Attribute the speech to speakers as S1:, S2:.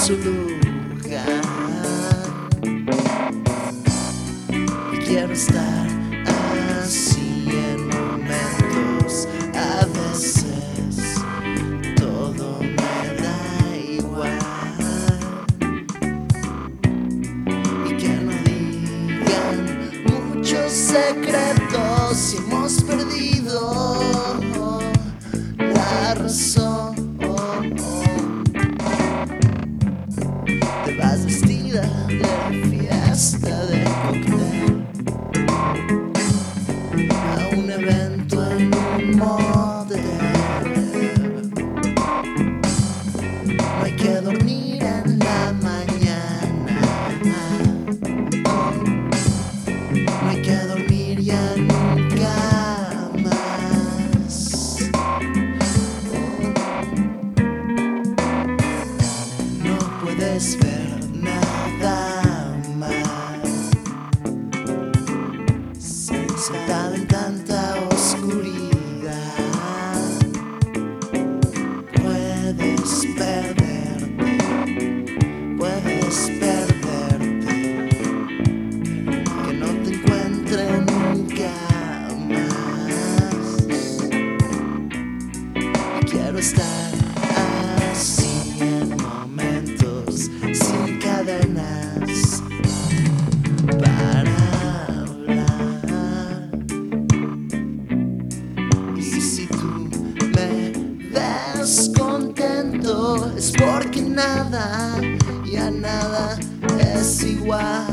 S1: su lugar. Y quiero estar así en momentos, a veces todo me da igual. Y que no digan muchos secretos, si hemos perdido. Tanta oscuridad, puedes perderte, puedes perderte, que no te encuentre nunca más. Quiero estar así en momentos sin cadenas estás contento es porque nada y a nada es igual.